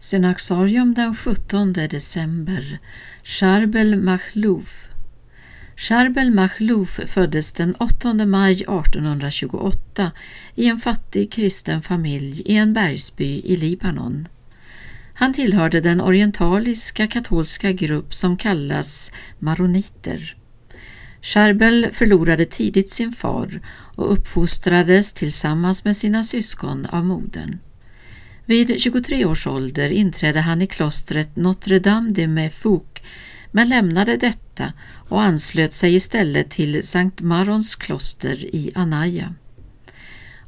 Synaxarium den 17 december Charbel Machlouf Charbel Machlouf föddes den 8 maj 1828 i en fattig kristen familj i en bergsby i Libanon. Han tillhörde den orientaliska katolska grupp som kallas maroniter. Charbel förlorade tidigt sin far och uppfostrades tillsammans med sina syskon av modern. Vid 23 års ålder inträdde han i klostret Notre Dame de Mefouk men lämnade detta och anslöt sig istället till Sankt Marons kloster i Anaya.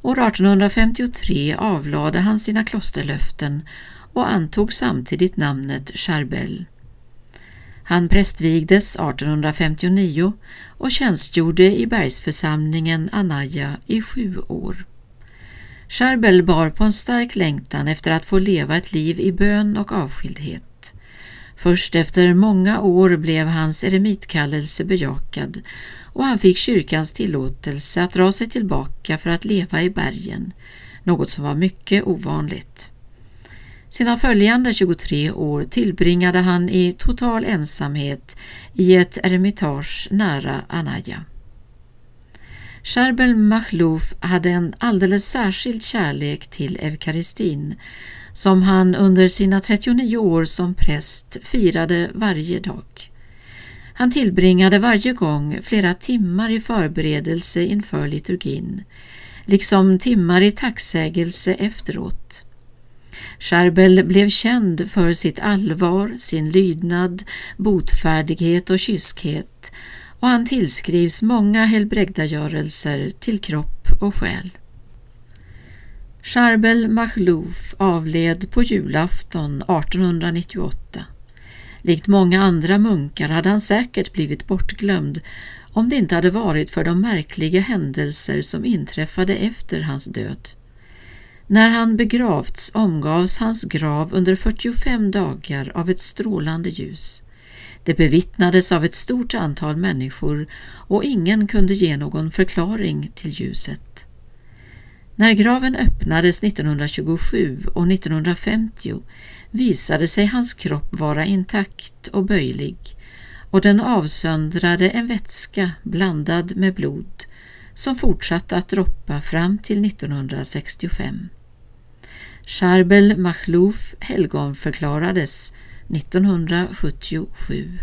År 1853 avlade han sina klosterlöften och antog samtidigt namnet Charbel. Han prästvigdes 1859 och tjänstgjorde i bergsförsamlingen Anaya i sju år. Charbel bar på en stark längtan efter att få leva ett liv i bön och avskildhet. Först efter många år blev hans eremitkallelse bejakad och han fick kyrkans tillåtelse att dra sig tillbaka för att leva i bergen, något som var mycket ovanligt. Sina följande 23 år tillbringade han i total ensamhet i ett eremitage nära Anaya. Charbel Machlouf hade en alldeles särskild kärlek till eukaristin som han under sina 39 år som präst firade varje dag. Han tillbringade varje gång flera timmar i förberedelse inför liturgin, liksom timmar i tacksägelse efteråt. Charbel blev känd för sitt allvar, sin lydnad, botfärdighet och kyskhet och han tillskrivs många helbrägdagörelser till kropp och själ. Charbel Machlouf avled på julafton 1898. Likt många andra munkar hade han säkert blivit bortglömd om det inte hade varit för de märkliga händelser som inträffade efter hans död. När han begravts omgavs hans grav under 45 dagar av ett strålande ljus. Det bevittnades av ett stort antal människor och ingen kunde ge någon förklaring till ljuset. När graven öppnades 1927 och 1950 visade sig hans kropp vara intakt och böjlig och den avsöndrade en vätska blandad med blod som fortsatte att droppa fram till 1965. Charbel Machlouf helgonförklarades 1977